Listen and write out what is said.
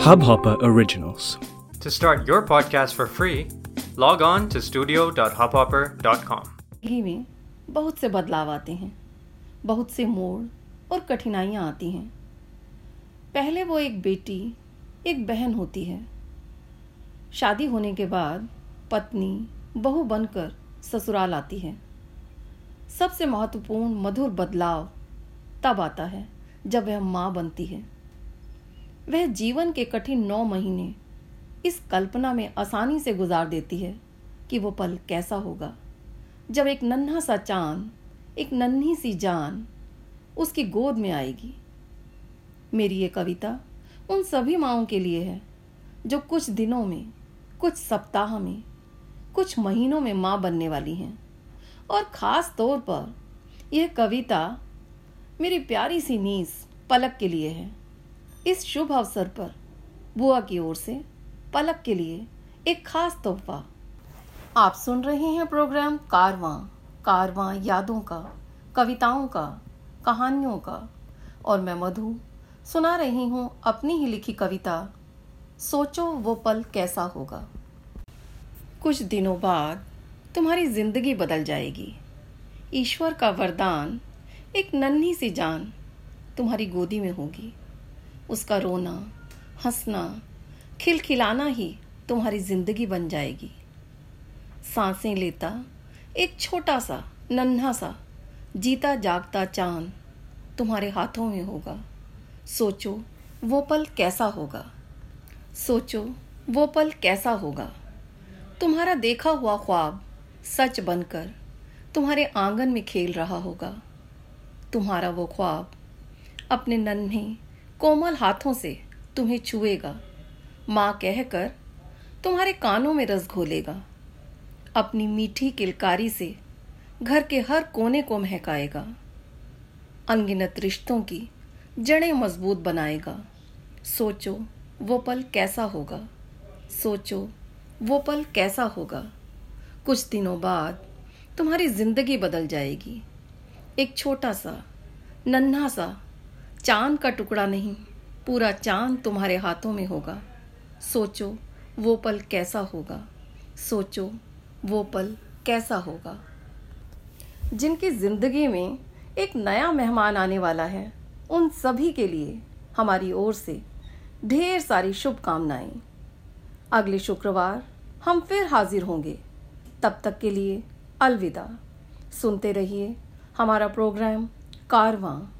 Hubhopper Originals. To start your podcast for free, log on to studio.hubhopper.com. ज़िंदगी में बहुत से बदलाव आते हैं बहुत से मोड़ और कठिनाइयाँ आती हैं पहले वो एक बेटी एक बहन होती है शादी होने के बाद पत्नी बहू बनकर ससुराल आती है सबसे महत्वपूर्ण मधुर बदलाव तब आता है जब वह माँ बनती है वह जीवन के कठिन नौ महीने इस कल्पना में आसानी से गुजार देती है कि वो पल कैसा होगा। जब एक नन्हा सा चाँद, एक नन्ही सी जान उसकी गोद में आएगी। मेरी ये कविता उन सभी माओं के लिए है जो कुछ दिनों में, कुछ सप्ताह में, कुछ महीनों में माँ बनने वाली हैं। और ख़ास तौर पर यह कविता मेरी प्यारी सी नीस पलक के लिए है। इस शुभ अवसर पर बुआ की ओर से पलक के लिए एक खास तोहफा। आप सुन रहे हैं प्रोग्राम कारवां कारवां यादों का, कविताओं का, कहानियों का। और मैं मधु सुना रही हूँ अपनी ही लिखी कविता, सोचो वो पल कैसा होगा। कुछ दिनों बाद तुम्हारी ज़िंदगी बदल जाएगी। ईश्वर का वरदान एक नन्ही सी जान तुम्हारी गोदी में होगी। उसका रोना, हंसना, खिलखिलाना ही तुम्हारी ज़िंदगी बन जाएगी। साँसें लेता, एक छोटा सा, नन्हा सा, जीता जागता चाँद तुम्हारे हाथों में होगा। सोचो, वो पल कैसा होगा? सोचो, वो पल कैसा होगा? तुम्हारा देखा हुआ ख्वाब सच बनकर तुम्हारे आँगन में खेल रहा होगा। तुम्हारा वो ख्वाब अपने नन्हे कोमल हाथों से तुम्हें छुएगा। माँ कहकर तुम्हारे कानों में रस घोलेगा। अपनी मीठी किलकारी से घर के हर कोने को महकाएगा। अनगिनत रिश्तों की जड़ें मज़बूत बनाएगा। सोचो, वो पल कैसा होगा? सोचो, वो पल कैसा होगा? कुछ दिनों बाद तुम्हारी ज़िंदगी बदल जाएगी। एक छोटा सा, नन्हा सा चाँद का टुकड़ा नहीं, पूरा चाँद तुम्हारे हाथों में होगा। सोचो, वो पल कैसा होगा? सोचो, वो पल कैसा होगा? जिनकी ज़िंदगी में एक नया मेहमान आने वाला है, उन सभी के लिए हमारी ओर से ढेर सारी शुभकामनाएँ। अगले शुक्रवार हम फिर हाजिर होंगे। तब तक के लिए अलविदा। सुनते रहिए हमारा प्रोग्राम कारवां।